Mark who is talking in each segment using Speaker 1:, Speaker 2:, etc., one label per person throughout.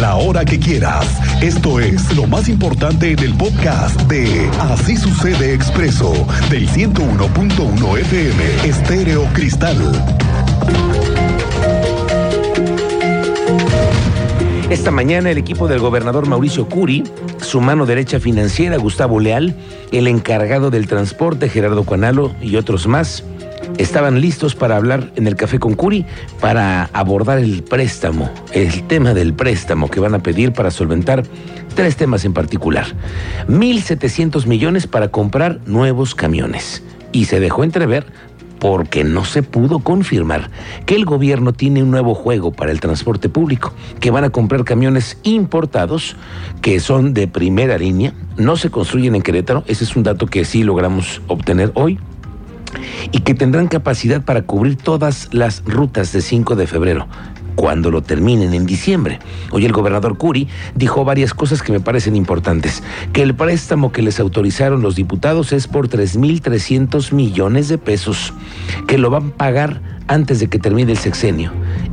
Speaker 1: la hora que quieras. Esto es lo más importante en el podcast de Así sucede expreso del 101.1 FM Estéreo Cristal.
Speaker 2: Esta mañana el equipo del gobernador Mauricio Curi, su mano derecha financiera Gustavo Leal, el encargado del transporte Gerardo Cuanalo y otros más estaban listos para hablar en el café con Curi para abordar el préstamo, el tema del préstamo que van a pedir para solventar tres temas en particular. 1.700 millones para comprar nuevos camiones. Y se dejó entrever porque no se pudo confirmar que el gobierno tiene un nuevo juego para el transporte público, que van a comprar camiones importados que son de primera línea, no se construyen en Querétaro, ese es un dato que sí logramos obtener hoy, y que tendrán capacidad para cubrir todas las rutas de 5 de febrero cuando lo terminen en diciembre. Hoy el gobernador Curi dijo varias cosas que me parecen importantes. Que el préstamo que les autorizaron los diputados es por 3.300 millones de pesos, que lo van a pagar antes de que termine el sexenio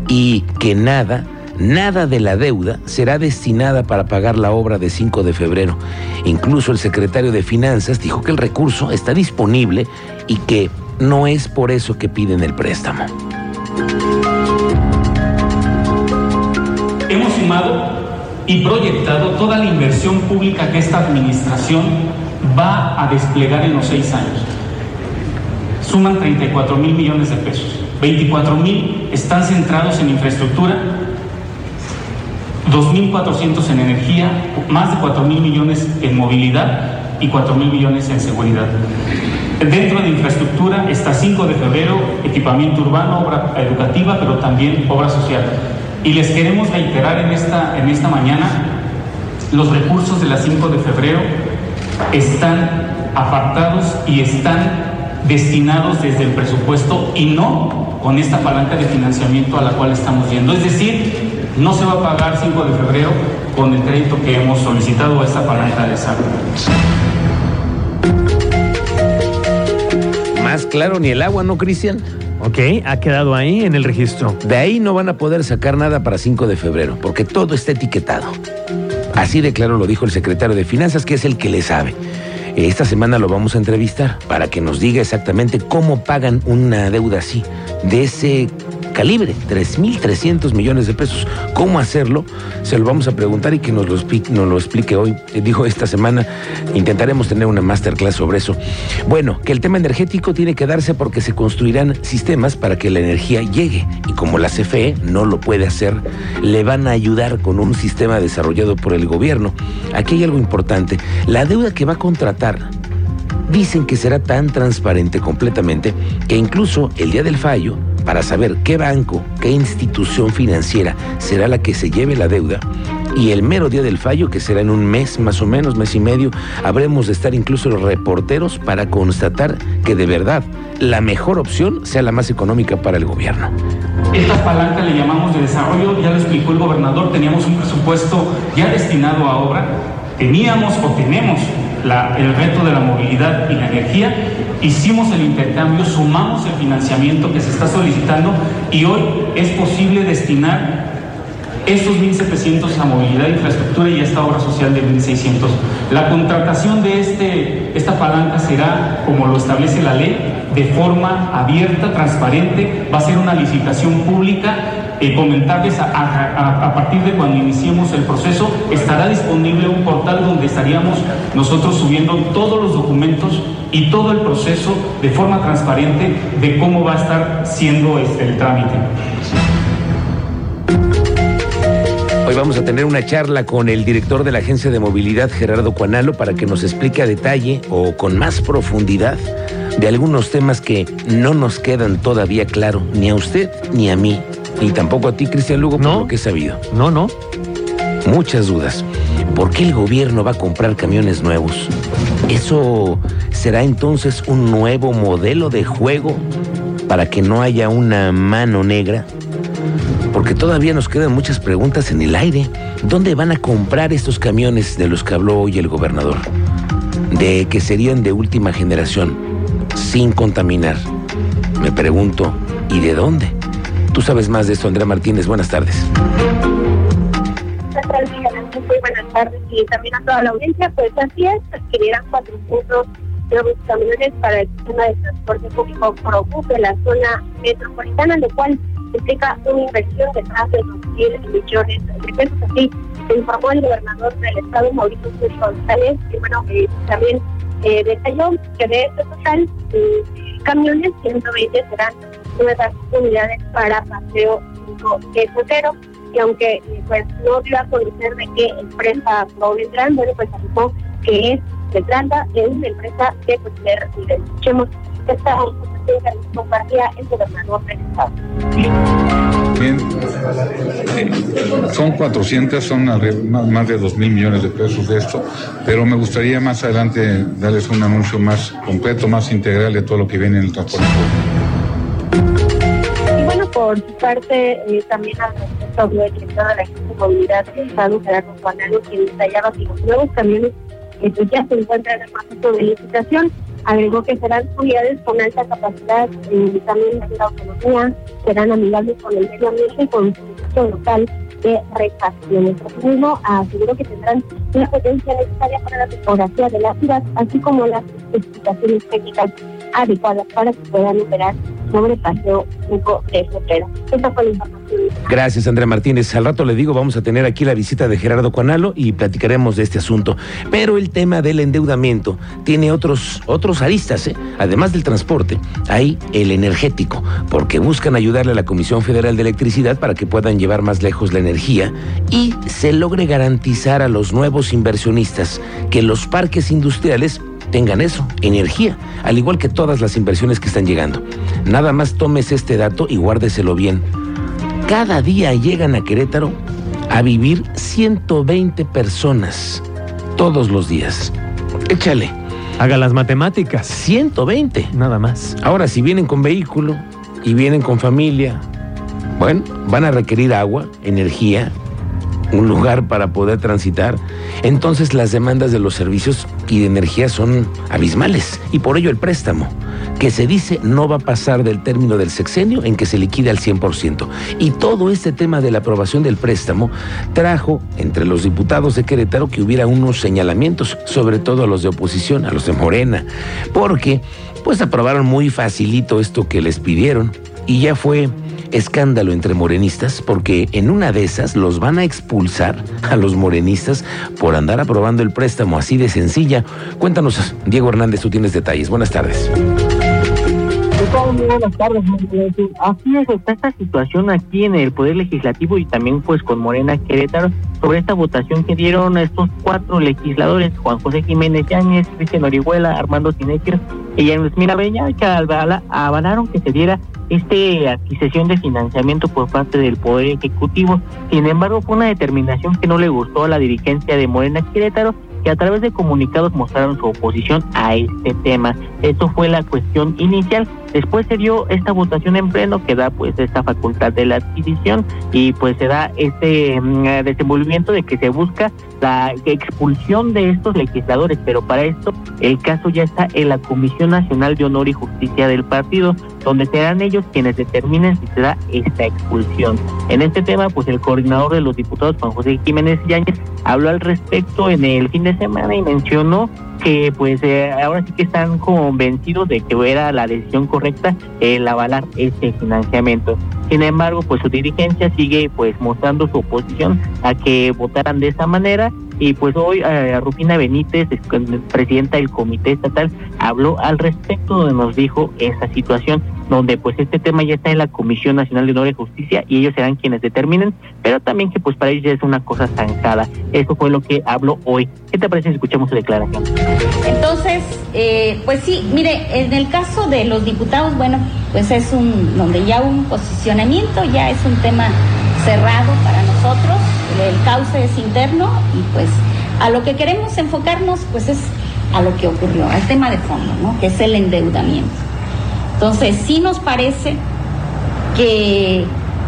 Speaker 2: y que nada Nada de la deuda será destinada para pagar la obra de 5 de febrero. Incluso el secretario de Finanzas dijo que el recurso está disponible y que no es por eso que piden el préstamo.
Speaker 3: Hemos sumado y proyectado toda la inversión pública que esta administración va a desplegar en los seis años. Suman 34 mil millones de pesos. 24 mil están centrados en infraestructura, 2.400 en energía, más de 4 mil millones en movilidad y 4 mil millones en seguridad. Dentro de infraestructura está 5 de febrero, equipamiento urbano, obra educativa, pero también obra social. Y les queremos reiterar en esta, en esta mañana, los recursos de la 5 de febrero están apartados y están destinados desde el presupuesto y no con esta palanca de financiamiento a la cual estamos yendo. Es decir, no se va a pagar 5 de febrero con el crédito que hemos solicitado a esta palanca de salud.
Speaker 2: Claro ni el agua, ¿no, Cristian?
Speaker 4: Ok, ha quedado ahí en el registro.
Speaker 2: De ahí no van a poder sacar nada para 5 de febrero, porque todo está etiquetado. Así de claro lo dijo el secretario de Finanzas, que es el que le sabe. Esta semana lo vamos a entrevistar para que nos diga exactamente cómo pagan una deuda así, de ese calibre, 3.300 millones de pesos. ¿Cómo hacerlo? Se lo vamos a preguntar y que nos lo explique, nos lo hoy. Eh, dijo esta semana, intentaremos tener una masterclass sobre eso. Bueno, que el tema energético tiene que darse porque se construirán sistemas para que la energía llegue. Y como la CFE no lo puede hacer, le van a ayudar con un sistema desarrollado por el gobierno. Aquí hay algo importante. La deuda que va a contratar dicen que será tan transparente completamente que incluso el día del fallo para saber qué banco, qué institución financiera será la que se lleve la deuda. Y el mero día del fallo, que será en un mes, más o menos, mes y medio, habremos de estar incluso los reporteros para constatar que de verdad la mejor opción sea la más económica para el gobierno.
Speaker 3: Esta palanca le llamamos de desarrollo, ya lo explicó el gobernador, teníamos un presupuesto ya destinado a obra, teníamos o tenemos el reto de la movilidad y la energía, hicimos el intercambio, sumamos el financiamiento que se está solicitando y hoy es posible destinar estos 1.700 a movilidad, infraestructura y a esta obra social de 1.600. La contratación de este, esta palanca será, como lo establece la ley, de forma abierta, transparente, va a ser una licitación pública eh, comentarles a, a, partir de cuando iniciemos el proceso, estará disponible un portal donde estaríamos nosotros subiendo todos los documentos y todo el proceso de forma transparente de cómo va a estar siendo este, el trámite.
Speaker 2: Hoy vamos a tener una charla con el director de la Agencia de Movilidad, Gerardo Cuanalo, para que nos explique a detalle o con más profundidad de algunos temas que no nos quedan todavía claro ni a usted ni a mí y tampoco a ti, Cristian Lugo, por lo que he sabido.
Speaker 4: No, no.
Speaker 2: Muchas dudas. ¿Por qué el gobierno va a comprar camiones nuevos? ¿Eso será entonces un nuevo modelo de juego para que no haya una mano negra? Porque todavía nos quedan muchas preguntas en el aire. ¿Dónde van a comprar estos camiones de los que habló hoy el gobernador? De que serían de última generación, sin contaminar. Me pregunto, ¿y de dónde? Tú sabes más de esto, Andrea Martínez. Buenas tardes.
Speaker 5: Muy buenas tardes y también a toda la audiencia. Pues así es, adquirirán 400 nuevos camiones para el sistema de transporte público ProBús de la zona metropolitana, lo cual implica una inversión de más de 2.000 millones de pesos. Así informó el gobernador del estado, Mauricio González, y bueno, eh, también eh, detalló que de este total eh, camiones, 120 serán nuevas unidades para paseo crucero y aunque pues no dio a conocer de qué empresa provendrán, bueno, pues afirmó que es, se trata de una empresa de primer nivel. Escuchemos esta que el gobernador del estado.
Speaker 6: Bien, son 400, son más de 2 mil millones de pesos de esto, pero me gustaría más adelante darles un anuncio más completo, más integral de todo lo que viene en el transporte
Speaker 5: bueno, por su parte, eh, también al respecto de el director de la de Movilidad del Estado, Gerardo Juanalo, quien detallaba que los nuevos camiones pues, ya se encuentran en el proceso de licitación Agregó que serán unidades con alta capacidad y también de autonomía, serán amigables con el medio ambiente y con su local de refacciones. Asimismo, aseguró que tendrán una potencia necesaria para la topografía de la ciudad, así como las especificaciones técnicas adecuadas para que puedan operar sobre Paseo 5 de información.
Speaker 2: Gracias, Andrea Martínez. Al rato le digo, vamos a tener aquí la visita de Gerardo Cuanalo y platicaremos de este asunto. Pero el tema del endeudamiento tiene otros, otros aristas, ¿eh? además del transporte. Hay el energético, porque buscan ayudarle a la Comisión Federal de Electricidad para que puedan llevar más lejos la energía y se logre garantizar a los nuevos inversionistas que los parques industriales tengan eso, energía, al igual que todas las inversiones que están llegando. Nada más tomes este dato y guárdeselo bien. Cada día llegan a Querétaro a vivir 120 personas, todos los días. Échale.
Speaker 4: Haga las matemáticas.
Speaker 2: 120.
Speaker 4: Nada más.
Speaker 2: Ahora, si vienen con vehículo y vienen con familia, bueno, van a requerir agua, energía, un lugar para poder transitar, entonces las demandas de los servicios y de energía son abismales y por ello el préstamo, que se dice no va a pasar del término del sexenio en que se liquide al 100%. Y todo este tema de la aprobación del préstamo trajo entre los diputados de Querétaro que hubiera unos señalamientos, sobre todo a los de oposición, a los de Morena, porque pues aprobaron muy facilito esto que les pidieron y ya fue escándalo entre morenistas porque en una de esas los van a expulsar a los morenistas por andar aprobando el préstamo así de sencilla. Cuéntanos, Diego Hernández, tú tienes detalles.
Speaker 7: Buenas tardes. Así es, está esta situación aquí en el Poder Legislativo y también pues con Morena Querétaro sobre esta votación que dieron estos cuatro legisladores, Juan José Jiménez Yáñez, Cristian Orihuela, Armando Sinequer y Luis Mirabeña, que avalaron que se diera esta adquisición de financiamiento por parte del Poder Ejecutivo. Sin embargo, fue una determinación que no le gustó a la dirigencia de Morena Querétaro que a través de comunicados mostraron su oposición a este tema. Esto fue la cuestión inicial. Después se dio esta votación en pleno que da pues esta facultad de la adquisición y pues se da este mm, desenvolvimiento de que se busca la expulsión de estos legisladores, pero para esto el caso ya está en la Comisión Nacional de Honor y Justicia del partido, donde serán ellos quienes determinen si se da esta expulsión. En este tema, pues el coordinador de los diputados, Juan José Jiménez Yáñez, habló al respecto en el fin de semana y mencionó que pues eh, ahora sí que están convencidos de que era la decisión correcta el avalar este financiamiento. Sin embargo, pues su dirigencia sigue pues mostrando su oposición a que votaran de esa manera y pues hoy eh, Rufina Benítez, presidenta del comité estatal, habló al respecto donde nos dijo esa situación donde pues este tema ya está en la Comisión Nacional de Honor y Justicia y ellos serán quienes determinen, pero también que pues para ellos ya es una cosa zancada. Eso fue lo que habló hoy. ¿Qué te parece si escuchamos su declaración?
Speaker 8: Entonces, eh, pues sí, mire, en el caso de los diputados, bueno, pues es un, donde ya un posicionamiento, ya es un tema cerrado para nosotros, el cauce es interno y pues a lo que queremos enfocarnos pues es a lo que ocurrió, al tema de fondo, ¿no? Que es el endeudamiento. Entonces, sí nos parece que,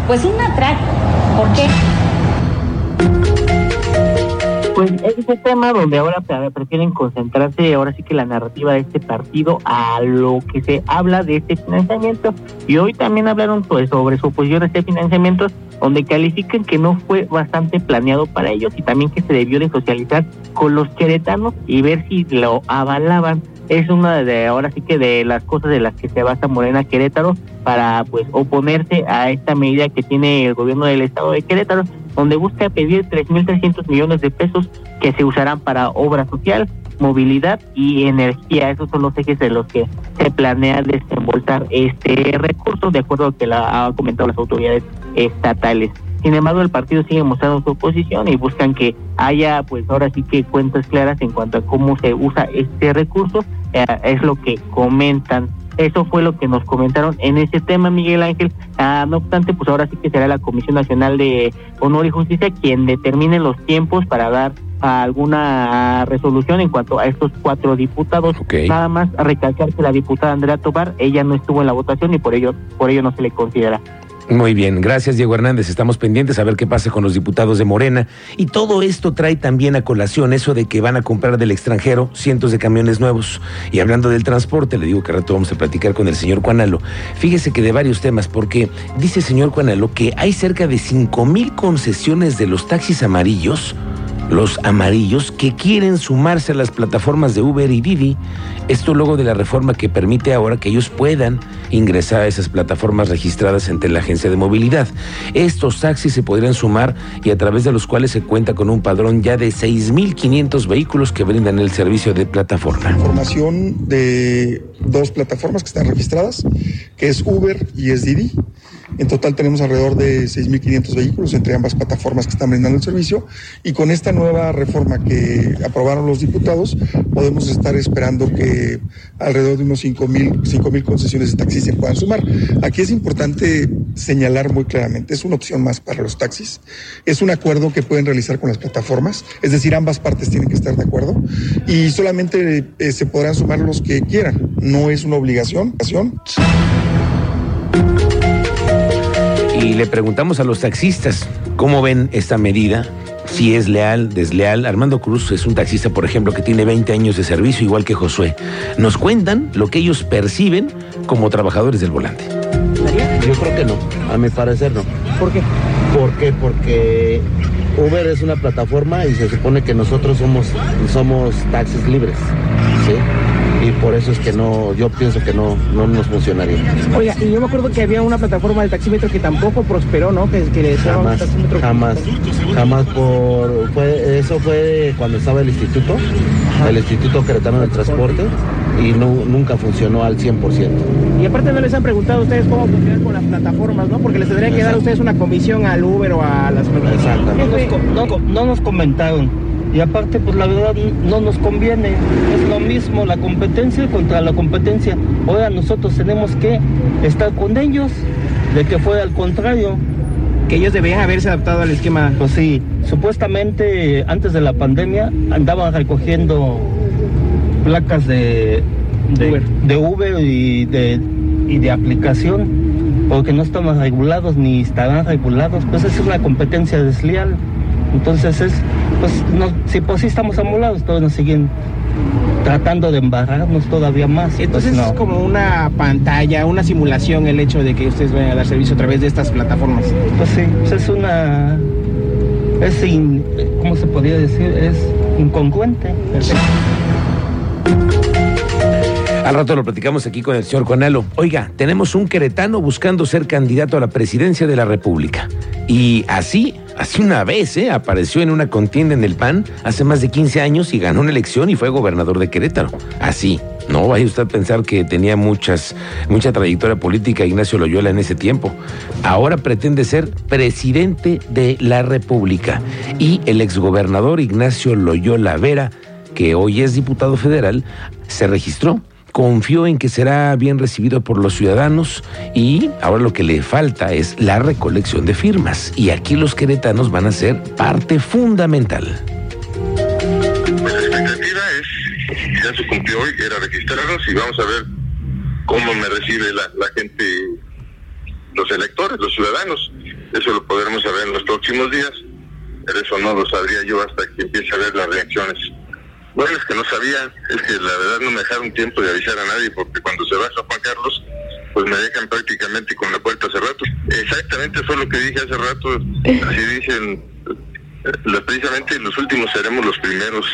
Speaker 8: pues, un atraco. ¿Por qué?
Speaker 7: Pues es ese tema donde ahora prefieren concentrarse, ahora sí que la narrativa de este partido a lo que se habla de este financiamiento. Y hoy también hablaron pues, sobre su oposición a este financiamiento, donde califican que no fue bastante planeado para ellos y también que se debió de socializar con los queretanos y ver si lo avalaban. Es una de ahora sí que de las cosas de las que se basa Morena Querétaro para pues oponerse a esta medida que tiene el gobierno del estado de Querétaro donde busca pedir 3.300 millones de pesos que se usarán para obra social, movilidad y energía. Esos son los ejes de los que se planea desembolsar este recurso, de acuerdo a lo que la, han comentado las autoridades estatales. Sin embargo, el partido sigue mostrando su oposición y buscan que haya, pues ahora sí que cuentas claras en cuanto a cómo se usa este recurso. Eh, es lo que comentan eso fue lo que nos comentaron en ese tema, Miguel Ángel. Ah, no obstante, pues ahora sí que será la Comisión Nacional de Honor y Justicia quien determine los tiempos para dar alguna resolución en cuanto a estos cuatro diputados. Nada más recalcar que la diputada Andrea Tobar, ella no estuvo en la votación y por ello, por ello no se le considera.
Speaker 2: Muy bien, gracias Diego Hernández. Estamos pendientes a ver qué pasa con los diputados de Morena. Y todo esto trae también a colación eso de que van a comprar del extranjero cientos de camiones nuevos. Y hablando del transporte, le digo que rato vamos a platicar con el señor Cuanalo. Fíjese que de varios temas, porque dice el señor Cuanalo que hay cerca de cinco mil concesiones de los taxis amarillos los amarillos que quieren sumarse a las plataformas de Uber y Didi. Esto luego de la reforma que permite ahora que ellos puedan ingresar a esas plataformas registradas ante la agencia de movilidad. Estos taxis se podrían sumar y a través de los cuales se cuenta con un padrón ya de 6.500 vehículos que brindan el servicio de plataforma.
Speaker 9: Información de dos plataformas que están registradas, que es Uber y es Didi. En total tenemos alrededor de 6.500 vehículos entre ambas plataformas que están brindando el servicio y con esta nueva reforma que aprobaron los diputados podemos estar esperando que alrededor de unos 5.000 mil concesiones de taxis se puedan sumar. Aquí es importante señalar muy claramente, es una opción más para los taxis, es un acuerdo que pueden realizar con las plataformas, es decir, ambas partes tienen que estar de acuerdo y solamente eh, se podrán sumar los que quieran, no es una obligación
Speaker 2: y le preguntamos a los taxistas cómo ven esta medida, si es leal, desleal. Armando Cruz es un taxista, por ejemplo, que tiene 20 años de servicio, igual que Josué. Nos cuentan lo que ellos perciben como trabajadores del volante.
Speaker 10: Yo creo que no, a mi parecer no.
Speaker 7: ¿Por qué?
Speaker 10: ¿Por qué? Porque Uber es una plataforma y se supone que nosotros somos, somos taxis libres. ¿sí? Y por eso es que no, yo pienso que no, no nos funcionaría.
Speaker 7: Oiga, y yo me acuerdo que había una plataforma de taxímetro que tampoco prosperó, ¿no? Que, que le
Speaker 10: jamás, jamás, jamás por, fue, eso fue cuando estaba el instituto, el Instituto Queretano del Transporte, y no, nunca funcionó al 100%.
Speaker 7: Y aparte no les han preguntado a ustedes cómo funcionan con las plataformas, ¿no? Porque les tendrían que dar a ustedes una comisión al Uber o a las
Speaker 10: Exactamente.
Speaker 11: No, no nos comentaron y aparte pues la verdad no nos conviene, es lo mismo la competencia contra la competencia. Ahora nosotros tenemos que estar con ellos, de que fue al contrario.
Speaker 7: Que ellos deberían haberse adaptado al esquema.
Speaker 11: Pues sí, supuestamente antes de la pandemia andaban recogiendo placas de, de Uber, y, de, y de aplicación, porque no estaban regulados ni estarán regulados, pues es una competencia desleal. Entonces es, pues si pues sí estamos amolados, todos nos siguen tratando de embarrarnos todavía más.
Speaker 7: Entonces pues, es como una pantalla, una simulación el hecho de que ustedes vayan a dar servicio a través de estas plataformas.
Speaker 11: Pues sí, pues es una, es, in, ¿cómo se podría decir? Es incongruente.
Speaker 2: Al rato lo platicamos aquí con el señor Conalo. Oiga, tenemos un queretano buscando ser candidato a la presidencia de la República. Y así Hace una vez, ¿eh? Apareció en una contienda en el PAN hace más de 15 años y ganó una elección y fue gobernador de Querétaro. Así. No vaya usted a pensar que tenía muchas, mucha trayectoria política Ignacio Loyola en ese tiempo. Ahora pretende ser presidente de la República. Y el exgobernador Ignacio Loyola Vera, que hoy es diputado federal, se registró confió en que será bien recibido por los ciudadanos y ahora lo que le falta es la recolección de firmas. Y aquí los queretanos van a ser parte fundamental.
Speaker 12: Pues la expectativa es, ya se cumplió hoy, era registrarnos y vamos a ver cómo me recibe la, la gente, los electores, los ciudadanos. Eso lo podremos saber en los próximos días. pero eso no lo sabría yo hasta que empiece a ver las reacciones. Bueno, es que no sabía, es que la verdad no me dejaron tiempo de avisar a nadie, porque cuando se baja Juan Carlos, pues me dejan prácticamente con la puerta hace rato. Exactamente fue lo que dije hace rato, así dicen, eh, precisamente los últimos seremos los primeros.